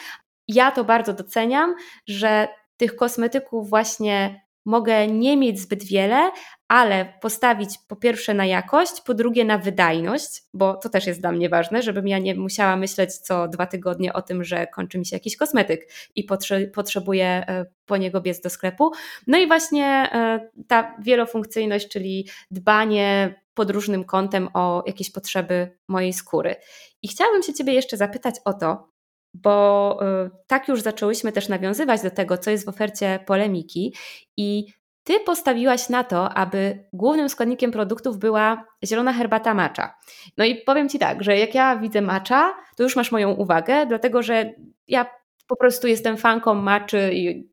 ja to bardzo doceniam, że tych kosmetyków właśnie mogę nie mieć zbyt wiele, ale postawić po pierwsze na jakość, po drugie na wydajność, bo to też jest dla mnie ważne, żebym ja nie musiała myśleć co dwa tygodnie o tym, że kończy mi się jakiś kosmetyk i potrze potrzebuję e, po niego biec do sklepu. No i właśnie e, ta wielofunkcyjność, czyli dbanie pod różnym kątem o jakieś potrzeby mojej skóry. I chciałabym się Ciebie jeszcze zapytać o to, bo y, tak już zaczęłyśmy też nawiązywać do tego, co jest w ofercie polemiki i ty postawiłaś na to, aby głównym składnikiem produktów była zielona herbata matcha. No i powiem ci tak, że jak ja widzę matcha, to już masz moją uwagę, dlatego że ja po prostu jestem fanką matchy i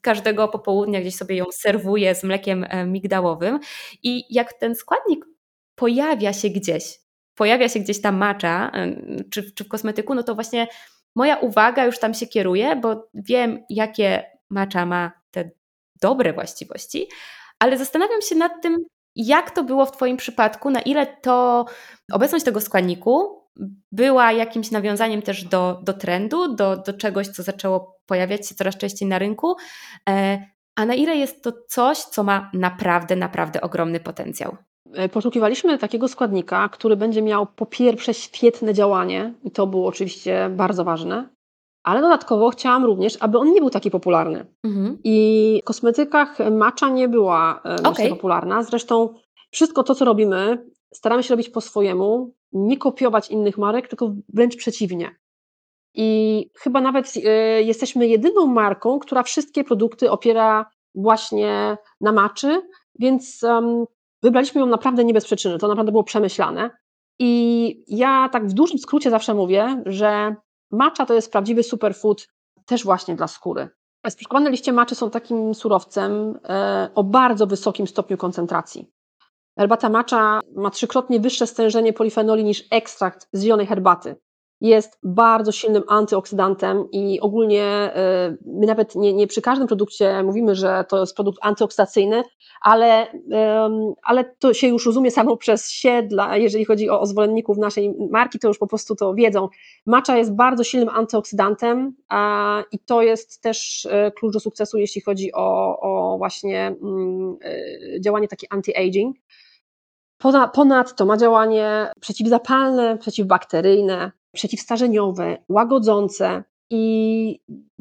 każdego popołudnia gdzieś sobie ją serwuję z mlekiem e, migdałowym i jak ten składnik pojawia się gdzieś, pojawia się gdzieś ta matcha, e, czy, czy w kosmetyku, no to właśnie moja uwaga już tam się kieruje, bo wiem, jakie macza ma te dobre właściwości, ale zastanawiam się nad tym, jak to było w Twoim przypadku, na ile to obecność tego składniku była jakimś nawiązaniem też do, do trendu, do, do czegoś, co zaczęło pojawiać się coraz częściej na rynku, e, a na ile jest to coś, co ma naprawdę, naprawdę ogromny potencjał. E, poszukiwaliśmy takiego składnika, który będzie miał po pierwsze świetne działanie, i to było oczywiście bardzo ważne, ale dodatkowo chciałam również, aby on nie był taki popularny. Mhm. I w kosmetykach macza nie była e, okay. popularna. Zresztą wszystko to, co robimy, staramy się robić po swojemu, nie kopiować innych marek, tylko wręcz przeciwnie. I chyba nawet y, jesteśmy jedyną marką, która wszystkie produkty opiera właśnie na maczy, więc wybraliśmy ją naprawdę nie bez przyczyny. To naprawdę było przemyślane. I ja tak w dużym skrócie zawsze mówię, że Macza to jest prawdziwy superfood też właśnie dla skóry. Sproszkowane liście maczy są takim surowcem e, o bardzo wysokim stopniu koncentracji. Herbata macza ma trzykrotnie wyższe stężenie polifenoli niż ekstrakt z zielonej herbaty jest bardzo silnym antyoksydantem i ogólnie y, my nawet nie, nie przy każdym produkcie mówimy, że to jest produkt antyoksydacyjny, ale, ale to się już rozumie samo przez się, dla, jeżeli chodzi o, o zwolenników naszej marki, to już po prostu to wiedzą. Macza jest bardzo silnym antyoksydantem a, i to jest też y, klucz do sukcesu, jeśli chodzi o, o właśnie mm, y, działanie takie anti-aging. Ponadto ma działanie przeciwzapalne, przeciwbakteryjne, przeciwstarzeniowe, łagodzące i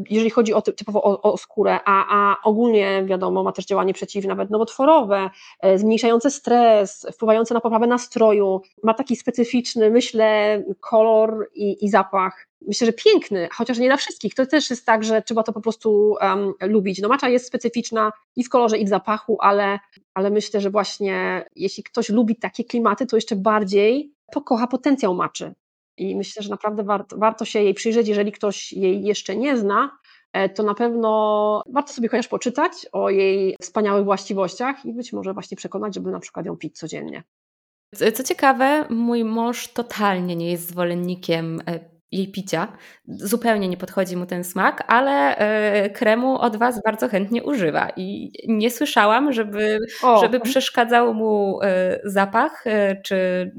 jeżeli chodzi o typowo o, o skórę, a, a ogólnie wiadomo, ma też działanie przeciw nawet nowotworowe, e, zmniejszające stres, wpływające na poprawę nastroju, ma taki specyficzny, myślę, kolor i, i zapach. Myślę, że piękny, chociaż nie dla wszystkich. To też jest tak, że trzeba to po prostu um, lubić. No macza jest specyficzna i w kolorze, i w zapachu, ale, ale myślę, że właśnie jeśli ktoś lubi takie klimaty, to jeszcze bardziej pokocha potencjał maczy. I myślę, że naprawdę warto, warto się jej przyjrzeć, jeżeli ktoś jej jeszcze nie zna, e, to na pewno warto sobie chociaż poczytać o jej wspaniałych właściwościach i być może właśnie przekonać, żeby na przykład ją pić codziennie. Co ciekawe, mój mąż totalnie nie jest zwolennikiem e, jej picia. Zupełnie nie podchodzi mu ten smak, ale e, kremu od Was bardzo chętnie używa. I nie słyszałam, żeby, żeby przeszkadzał mu zapach czy,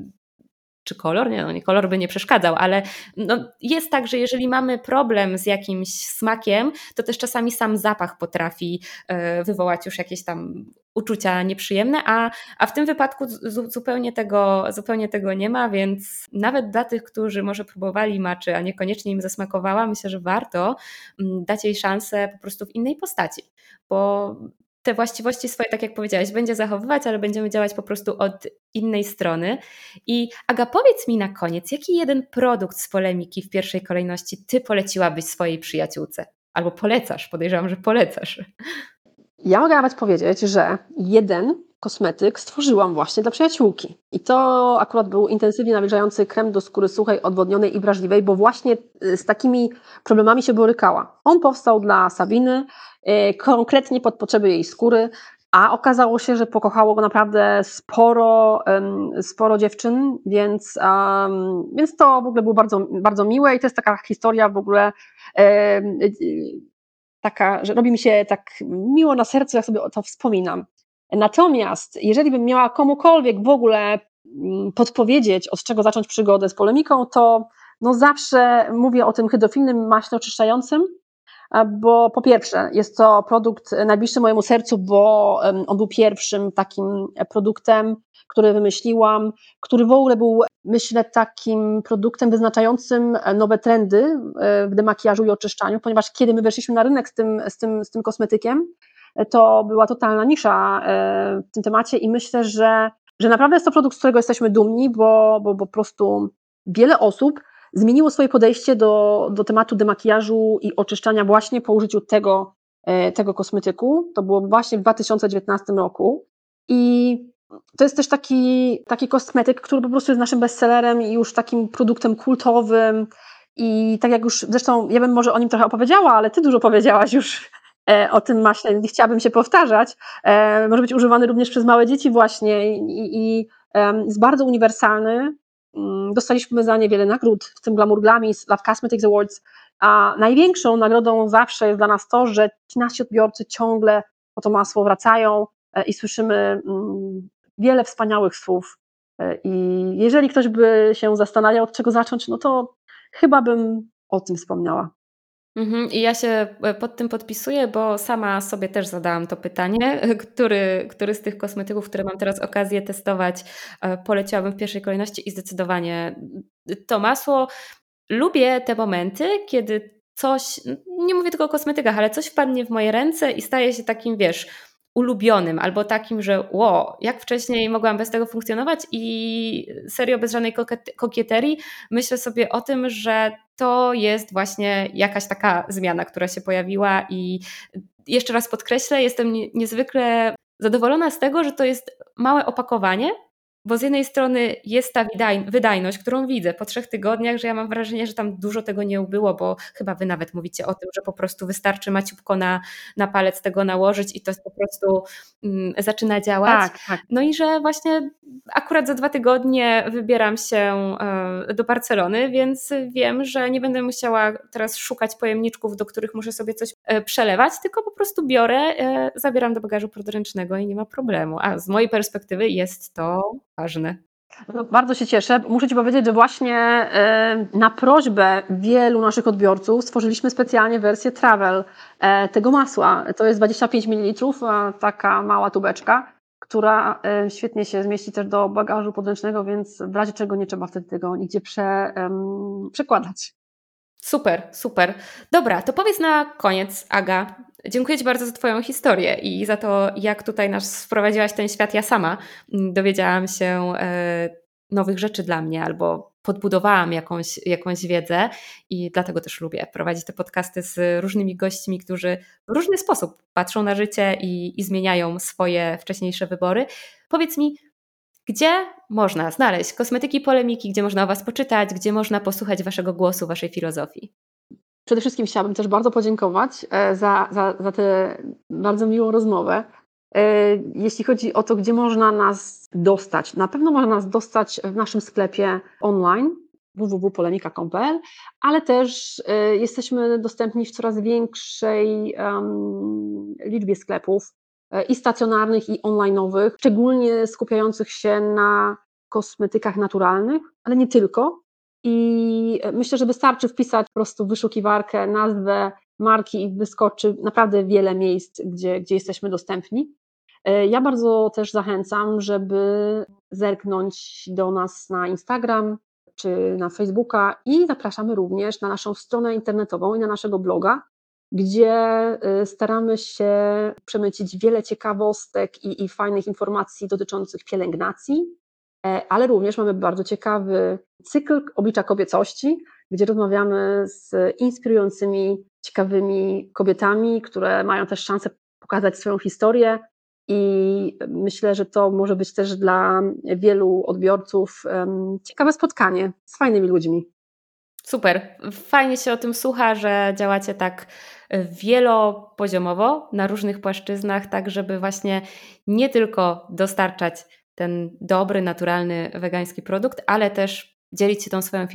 czy kolor? Nie, no nie, kolor by nie przeszkadzał, ale no, jest tak, że jeżeli mamy problem z jakimś smakiem, to też czasami sam zapach potrafi e, wywołać już jakieś tam uczucia nieprzyjemne, a, a w tym wypadku zupełnie tego, zupełnie tego nie ma, więc nawet dla tych, którzy może próbowali maczy, a niekoniecznie im zasmakowała, myślę, że warto mm, dać jej szansę po prostu w innej postaci, bo te właściwości swoje, tak jak powiedziałaś, będzie zachowywać, ale będziemy działać po prostu od innej strony. I Aga, powiedz mi na koniec, jaki jeden produkt z polemiki w pierwszej kolejności ty poleciłabyś swojej przyjaciółce? Albo polecasz, podejrzewam, że polecasz. Ja mogę nawet powiedzieć, że jeden kosmetyk stworzyłam właśnie dla przyjaciółki. I to akurat był intensywnie nawilżający krem do skóry suchej, odwodnionej i wrażliwej, bo właśnie y, z takimi problemami się borykała. On powstał dla Sabiny, konkretnie pod potrzeby jej skóry, a okazało się, że pokochało go naprawdę sporo, sporo dziewczyn, więc, więc to w ogóle było bardzo, bardzo miłe i to jest taka historia w ogóle taka, że robi mi się tak miło na sercu, jak sobie to wspominam. Natomiast jeżeli bym miała komukolwiek w ogóle mm, podpowiedzieć, od czego zacząć przygodę z polemiką, to no zawsze mówię o tym hydrofilnym maśle oczyszczającym, bo po pierwsze jest to produkt najbliższy mojemu sercu, bo on był pierwszym takim produktem, który wymyśliłam, który w ogóle był, myślę, takim produktem wyznaczającym nowe trendy w demakijażu i oczyszczaniu, ponieważ kiedy my weszliśmy na rynek z tym, z tym, z tym kosmetykiem, to była totalna nisza w tym temacie i myślę, że, że naprawdę jest to produkt, z którego jesteśmy dumni, bo, bo, bo po prostu wiele osób zmieniło swoje podejście do, do tematu demakijażu i oczyszczania właśnie po użyciu tego, e, tego kosmetyku. To było właśnie w 2019 roku. I to jest też taki, taki kosmetyk, który po prostu jest naszym bestsellerem i już takim produktem kultowym. I tak jak już, zresztą ja bym może o nim trochę opowiedziała, ale ty dużo powiedziałaś już e, o tym maśle, nie chciałabym się powtarzać. E, może być używany również przez małe dzieci właśnie i, i jest bardzo uniwersalny, dostaliśmy za nie wiele nagród, w tym Glamour Glamis, Love Cosmetics Awards, a największą nagrodą zawsze jest dla nas to, że ci nasi odbiorcy ciągle po to masło wracają e, i słyszymy mm, wiele wspaniałych słów. E, I jeżeli ktoś by się zastanawiał, od czego zacząć, no to chyba bym o tym wspomniała. Mhm, I ja się e, pod tym podpisuję, bo sama sobie też zadałam to pytanie, który, który z tych kosmetyków, które mam teraz okazję testować, e, poleciłabym w pierwszej kolejności i zdecydowanie to masło. Lubię te momenty, kiedy coś, nie mówię tylko o kosmetykach, ale coś wpadnie w moje ręce i staje się takim, wiesz, ulubionym, albo takim, że wow, jak wcześniej mogłam bez tego funkcjonować i serio bez żadnej kokieterii myślę sobie o tym, że to jest właśnie jakaś taka zmiana, która się pojawiła i jeszcze raz podkreślę, jestem niezwykle zadowolona z tego, że to jest małe opakowanie, bo z jednej strony jest ta wydajność, którą widzę po trzech tygodniach, że ja mam wrażenie, że tam dużo tego nie ubyło, bo chyba wy nawet mówicie o tym, że po prostu wystarczy maciubko na, na palec tego nałożyć i to po prostu mm, zaczyna działać. Tak, tak. No i że właśnie akurat za dwa tygodnie wybieram się e, do Barcelony, więc wiem, że nie będę musiała teraz szukać pojemniczków, do których muszę sobie coś e, przelewać, tylko po prostu biorę, e, zabieram do bagażu podręcznego i nie ma problemu. A z mojej perspektywy jest to ważne. No, bardzo się cieszę. Muszę Ci powiedzieć, że właśnie e, na prośbę wielu naszych odbiorców stworzyliśmy specjalnie wersję travel e, tego masła. To jest 25 ml, taka mała tubeczka, która e, świetnie się zmieści też do bagażu podręcznego, więc w razie czego nie trzeba wtedy tego nigdzie prze, przekładać. Super, super. Dobra, to powiedz na koniec, Aga, Dziękuję Ci bardzo za Twoją historię i za to, jak tutaj nas wprowadziłaś ten świat. Ja sama dowiedziałam się e, nowych rzeczy dla mnie albo podbudowałam jakąś, jakąś wiedzę i dlatego też lubię prowadzić te podcasty z różnymi gośćmi, którzy w różny sposób patrzą na życie i, i zmieniają swoje wcześniejsze wybory. Powiedz mi, gdzie można znaleźć kosmetyki polemiki, gdzie można o Was poczytać, gdzie można posłuchać Waszego głosu, Waszej filozofii? Przede wszystkim chciałabym też bardzo podziękować e, za, za, za tę bardzo miłą rozmowę. E, jeśli chodzi o to, gdzie można nas dostać, na pewno można nas dostać w naszym sklepie online www.polemika.pl, ale też e, jesteśmy dostępni w coraz większej um, liczbie sklepów i stacjonarnych, i online'owych, szczególnie skupiających się na kosmetykach naturalnych, ale nie tylko. I myślę, że wystarczy wpisać po prostu w wyszukiwarkę nazwę marki i wyskoczy naprawdę wiele miejsc, gdzie, gdzie jesteśmy dostępni. E, ja bardzo też zachęcam, żeby zerknąć do nas na Instagram czy na Facebooka i zapraszamy również na naszą stronę internetową i na naszego bloga, gdzie e, staramy się przemycić wiele ciekawostek i, i fajnych informacji dotyczących pielęgnacji, ale również mamy bardzo ciekawy cykl oblicza kobiecości, gdzie rozmawiamy z inspirującymi, ciekawymi kobietami, które mają też szansę pokazać swoją historię. I myślę, że to może być też dla wielu odbiorców ciekawe spotkanie z fajnymi ludźmi. Super. Fajnie się o tym słucha, że działacie tak wielopoziomowo na różnych płaszczyznach, tak żeby właśnie nie tylko dostarczać ten dobry, naturalny, wegański produkt, ale też dzielić się tą swoją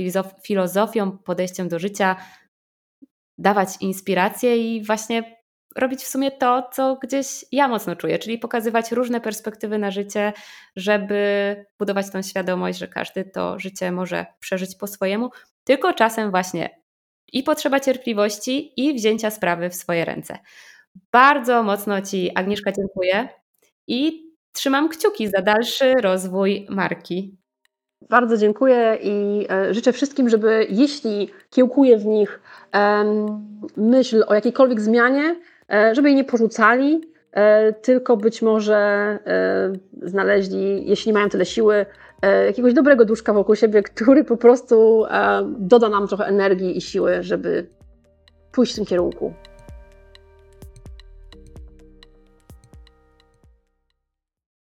filozofią, podejściem do życia, dawać inspirację i właśnie robić w sumie to, co gdzieś ja mocno czuję, czyli pokazywać różne perspektywy na życie, żeby budować tą świadomość, że każdy to życie może przeżyć po swojemu, tylko czasem właśnie i potrzeba cierpliwości i wzięcia sprawy w swoje ręce. Bardzo mocno Ci, Agnieszka, dziękuję i trzymam kciuki za dalszy rozwój marki. Bardzo dziękuję i e, życzę wszystkim, żeby jeśli kiełkuje w nich myśl o jakiejkolwiek zmianie, e, żeby jej nie porzucali, e, tylko być może znaleźli, jeśli mają tyle siły, jakiegoś dobrego duszka wokół siebie, który po prostu doda nam trochę energii i siły, żeby pójść w tym kierunku.